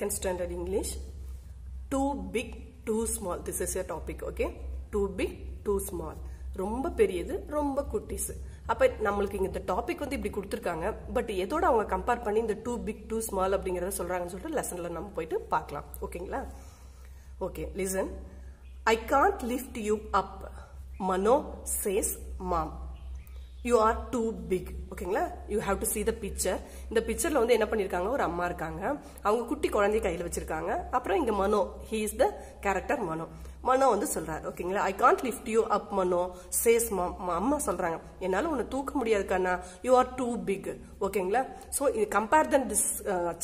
second standard English. Too big, too small. This is your topic, okay? Too big, too small. ரொம்ப பெரியது ரொம்ப குட்டிஸ் அப்ப நம்மளுக்கு இங்க இந்த டாபிக் வந்து இப்படி கொடுத்துருக்காங்க பட் எதோட அவங்க கம்பேர் பண்ணி இந்த டூ பிக் டூ ஸ்மால் அப்படிங்கறத சொல்றாங்கன்னு சொல்லிட்டு லெசன்ல நம்ம போயிட்டு பார்க்கலாம் ஓகேங்களா okay listen I can't lift you up Mano says mom you are too big ஓகேங்களா you have to see the picture இந்த பிக்சர்ல வந்து என்ன பண்ணிருக்காங்க? ஒரு அம்மா இருக்காங்க. அவங்க குட்டி குழந்தைய கையில வச்சிருக்காங்க. அப்புறம் இங்க Mano. He is the character Mano. Mano வந்து சொல்றாரு. ஓகேங்களா I can't lift you up Mano. Says அம்மா சொல்றாங்க. என்னால உன்னை தூக்க முடியாது கண்ணா. யூ ஆர் டூ பிக் ஓகேங்களா ஸோ இது கம்பேர் தன் திஸ்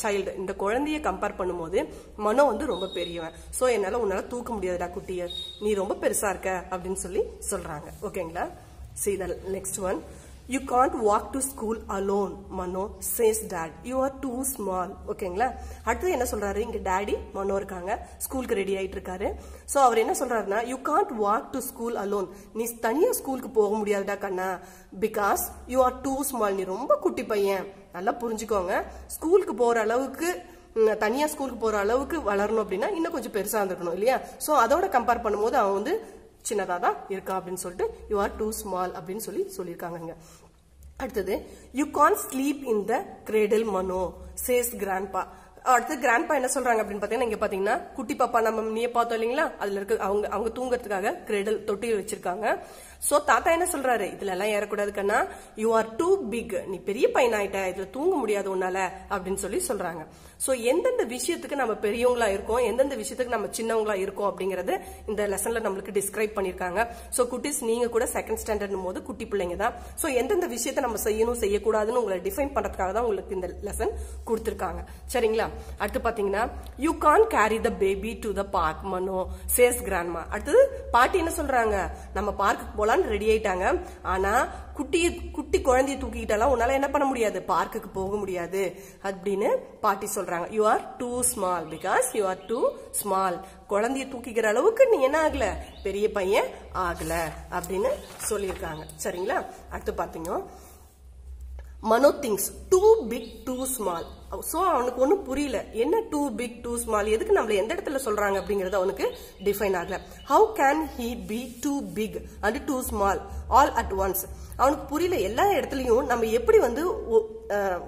சைல்டு இந்த குழந்தைய கம்பேர் பண்ணும்போது மனோ வந்து ரொம்ப பெரியவன். ஸோ என்னால உன்னால தூக்க முடியாதுடா குட்டிய. நீ ரொம்ப பெருசா இருக்க அப்படின்னு சொல்லி சொல்றாங்க. ஓகேங்களா See the next one. You can't walk to school alone, Mano says dad. You are too small. ஓகேங்களா அடுத்தது என்ன சொல்றாரு? இங்க டேடி மனோ இருக்காங்க. ஸ்கூலுக்கு ரெடி ஆயிட்டு இருக்காரு ஸோ அவர் என்ன சொல்றாருன்னா you can't walk to school alone நீ தனியா ஸ்கூலுக்கு போக முடியாதுடா கண்ணா. Because you are too small நீ ரொம்ப குட்டி பையன். நல்லா புரிஞ்சுக்கோங்க. ஸ்கூலுக்கு போற அளவுக்கு தனியாக தனியா ஸ்கூலுக்கு போற அளவுக்கு வளரணும் அப்படின்னா இன்னும் கொஞ்சம் பெருசா இருந்திருக்கணும் இல்லையா? சோ அதோட கம்பேர் பண்ணும்போது அவன் வந்து சின்னதா தான் இருக்கா அப்படின்னு சொல்லிட்டு யூ ஆர் டூ ஸ்மால் அப்படின்னு சொல்லி சொல்லியிருக்காங்க இங்க. அடுத்தது you can sleep in the cradle Mano says grandpa அடுத்து கிராண்ட்பா என்ன சொல்றாங்க அப்படின்னு பாத்தீங்கன்னா இங்க பாத்தீங்கன்னா குட்டி பாப்பா நம்ம நீயே பார்த்தோம் இல்லைங்களா? அதுல இருக்க அவங்க அவங்க தூங்குறதுக்காக கிரேடல் தொட்டி வச்சிருக்காங்க. சோ தாத்தா என்ன சொல்றாரு? இதுல எல்லாம் ஏறக்கூடாது கண்ணா. யூ ஆர் டூ பிக் நீ பெரிய பையன் ஆயிட்ட இதுல தூங்க முடியாது உன்னால. அப்படின்னு சொல்லி சொல்றாங்க. சோ எந்தெந்த விஷயத்துக்கு நம்ம பெரியவங்களா இருக்கோம்? எந்தெந்த விஷயத்துக்கு நம்ம சின்னவங்களா இருக்கோம்? அப்படிங்கறது இந்த லெசன்ல நம்மளுக்கு டிஸ்கிரைப் பண்ணிருக்காங்க சோ குட்டிஸ் நீங்க கூட செகண்ட் ஸ்டாண்டர்ட் போது குட்டி பிள்ளைங்க தான். சோ எந்தெந்த விஷயத்த நம்ம செய்யணும் செய்யக்கூடாதுன்னு உங்களை டிஃபைன் பண்றதுக்காக தான் உங்களுக்கு இந்த லெசன் கொடுத்திருக்காங்க. சரிங்களா? அடுத்து பாத்தீங்கன்னா you can carry the baby to the park Mano. Says grandma அடுத்தது பாட்டி என்ன சொல்றாங்க? நம்ம பார்க்குக்கு போலான்னு ரெடி ஆயிட்டாங்க. ஆனா குட்டி குட்டி குழந்தைய தூக்கிக்கிட்டாலாம் உன்னால என்ன பண்ண முடியாது. பார்க்குக்கு போக முடியாது. அப்படின்னு பாட்டி சொல்றாங்க. You are too small because you are too small குழந்தைய தூக்கிக்கிற அளவுக்கு நீ என்ன ஆகல? பெரிய பையன் ஆகல. அப்படின்னு சொல்லியிருக்காங்க. சரிங்களா? அடுத்து பாத்தீங்கன்னா Mano things too big too small so அவனுக்கு ஒன்றும் புரியல. என்ன டூ பிக் டூ ஸ்மால் எதுக்கு நம்மள எந்த இடத்துல சொல்றாங்க அப்படிங்கறது அவனுக்கு டிஃபைன் ஆகல. How can he be too big and too small all at once அவனுக்கு புரியல எல்லா இடத்துலயும் நம்ம எப்படி வந்து ஒ-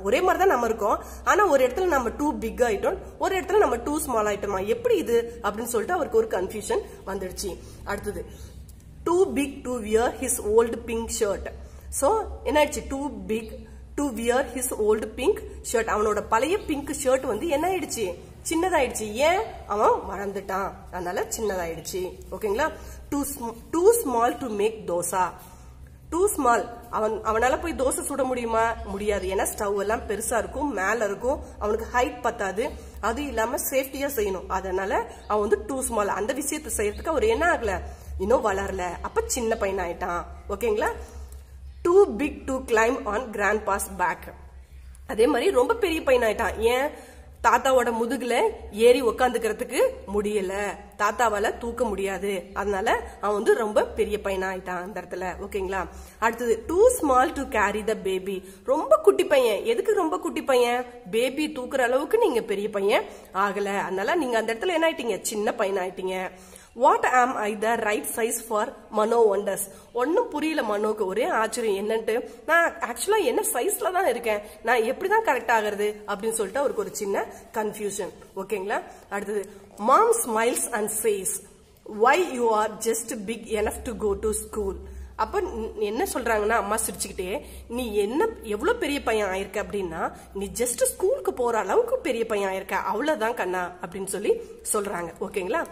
ஒரே மாதிரி தான் நம்ம இருக்கோம். ஆனா ஒரு இடத்துல நம்ம டூ பிக் ஆயிட்டோம் ஒரு இடத்துல நம்ம டூ ஸ்மால் ஆயிட்டோமா? எப்படி இது? அப்படின்னு சொல்லிட்டு அவருக்கு ஒரு கன்ஃபியூஷன் வந்துடுச்சு. அடுத்தது too big to wear his old pink shirt so என்ன ஆயிடுச்சு too big to wear his old pink shirt அவனோட பழைய பிங்க் ஷர்ட் வந்து என்ன ஆயிடுச்சு? சின்னதாயிடுச்சு. ஏன்? அவன் மறந்துட்டான் அதனால சின்னதாயிடுச்சு. ஓகேங்களா? Too too small to make dosa. Too small அவன் அவனால போய் தோசை சுட முடியுமா? முடியாது. ஏன்னா ஸ்டவ் எல்லாம் பெருசா இருக்கும் மேல இருக்கும். அவனுக்கு ஹைட் பத்தாது. அது இல்லாம சேஃப்டியா செய்யணும். அதனால அவன் வந்து டூ ஸ்மால் அந்த விஷயத்தை செய்யறதுக்கு அவர் என்ன ஆகல? இன்னும் வளரல. அப்ப சின்ன பையன் ஆயிட்டான் ஓகேங்களா? Too big to climb on grandpa's back அதே மாதிரி ரொம்ப பெரிய பையன் ஆயிட்டான் ஏன்? தாத்தாவோட முதுகுல ஏறி உக்காந்துக்கிறதுக்கு முடியல. தாத்தாவால தூக்க முடியாது. அதனால அவன் வந்து ரொம்ப பெரிய பையனா ஆயிட்டான் அந்த இடத்துல. ஓகேங்களா? அடுத்தது too small to carry the baby ரொம்ப குட்டி பையன். எதுக்கு ரொம்ப குட்டி பையன்? பேபி தூக்குற அளவுக்கு நீங்க பெரிய பையன் ஆகல. அதனால நீங்க அந்த இடத்துல என்ன ஆயிட்டீங்க? சின்ன பையன் ஆயிட்டீங்க what am I the right size for Mano wonders ஒன்னும் புரியல மனோக்கு. ஒரே ஆச்சரியம் என்னன்ட்டு நான் ஆக்சுவலா என்ன சைஸ்ல தான் இருக்கேன். நான் எப்படி தான் கரெக்ட் ஆகுறது? அப்படின்னு சொல்லிட்டு அவருக்கு ஒரு சின்ன கன்ஃபியூஷன் ஓகேங்களா அடுத்தது mom smiles and says why you are just big enough to go to school அப்ப என்ன சொல்றாங்கன்னா அம்மா சிரிச்சுக்கிட்டே நீ என்ன எவ்வளவு பெரிய பையன் ஆயிருக்க அப்படின்னா நீ ஜஸ்ட் ஸ்கூலுக்கு போற அளவுக்கு பெரிய பையன் ஆயிருக்க. அவ்வளவுதான் கண்ணா அப்படின்னு சொல்லி சொல்றாங்க. ஓகேங்களா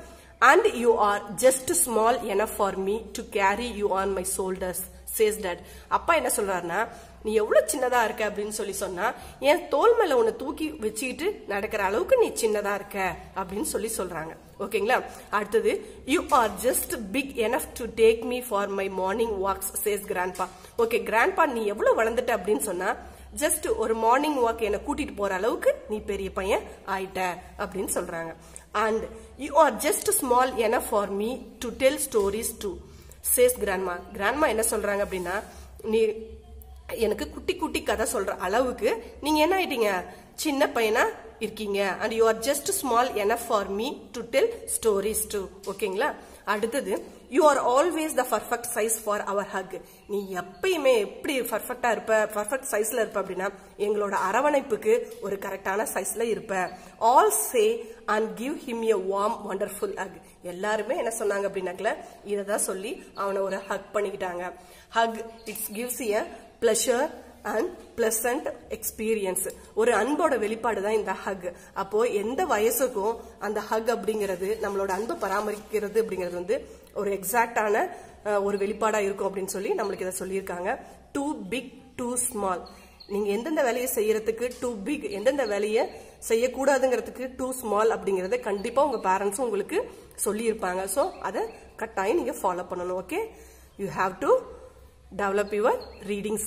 and you are just small enough for me to carry you on my shoulders says dad. அப்பா என்ன சொல்றாருன்னா நீ எவ்வளவு சின்னதா இருக்க? அப்படின்னு சொல்லி சொன்னா என் தோல் மேல உன்னை தூக்கி வச்சுக்கிட்டு நடக்கிற அளவுக்கு நீ சின்னதா இருக்க அப்படின்னு சொல்லி சொல்றாங்க. ஓகேங்களா அடுத்தது you are just big enough to take me for my morning walks says grandpa okay grandpa நீ எவ்வளவு வளர்ந்துட்ட அப்படின்னு சொன்னா ஜஸ்ட் ஒரு மார்னிங் வாக் என்னை கூட்டிட்டு போற அளவுக்கு நீ பெரிய பையன் ஆயிட்ட அப்படின்னு சொல்றாங்க. And you are just small enough for me to tell stories to says grandma grandma என்ன சொல்றாங்க அப்படின்னா நீ எனக்கு குட்டி குட்டி கதை சொல்ற அளவுக்கு நீங்க என்ன ஆயிட்டீங்க? சின்ன பையனா இருக்கீங்க. And you are just small enough for me to tell stories to ஓகேங்களா அடுத்தது you are always the perfect size for our hug நீ எப்பயுமே எப்படி பர்ஃபெக்டா இருப்ப பர்ஃபெக்ட் சைஸ்ல இருப்ப அப்படின்னா எங்களோட அரவணைப்புக்கு ஒரு கரெக்டான சைஸ்ல இருப்ப. All say and give him a warm wonderful hug எல்லாருமே என்ன சொன்னாங்க அப்படின்னாக்கல இதை தான் சொல்லி அவனை ஒரு ஹக் பண்ணிக்கிட்டாங்க. Hug it's gives a pleasure and pleasant experience ஒரு அன்போட வெளிப்பாடு தான் இந்த ஹக் அப்போ எந்த வயசுக்கும் அந்த ஹக் அப்படிங்கிறது நம்மளோட அன்பை பராமரிக்கிறது அப்படிங்கிறது வந்து ஒரு எக்ஸாக்டான ஒரு வெளிப்பாடா இருக்கும் அப்படின்னு சொல்லி நம்மளுக்கு இதை சொல்லியிருக்காங்க. டூ பிக் டூ ஸ்மால் நீங்க எந்தெந்த வேலையை செய்யறதுக்கு டூ பிக் எந்தெந்த வேலையை செய்யக்கூடாதுங்கிறதுக்கு டூ ஸ்மால் அப்படிங்கறத கண்டிப்பா உங்க பேரண்ட்ஸும் உங்களுக்கு சொல்லியிருப்பாங்க. ஸோ அதை கட்டாயம் நீங்க ஃபாலோ பண்ணணும் okay you have to develop your readings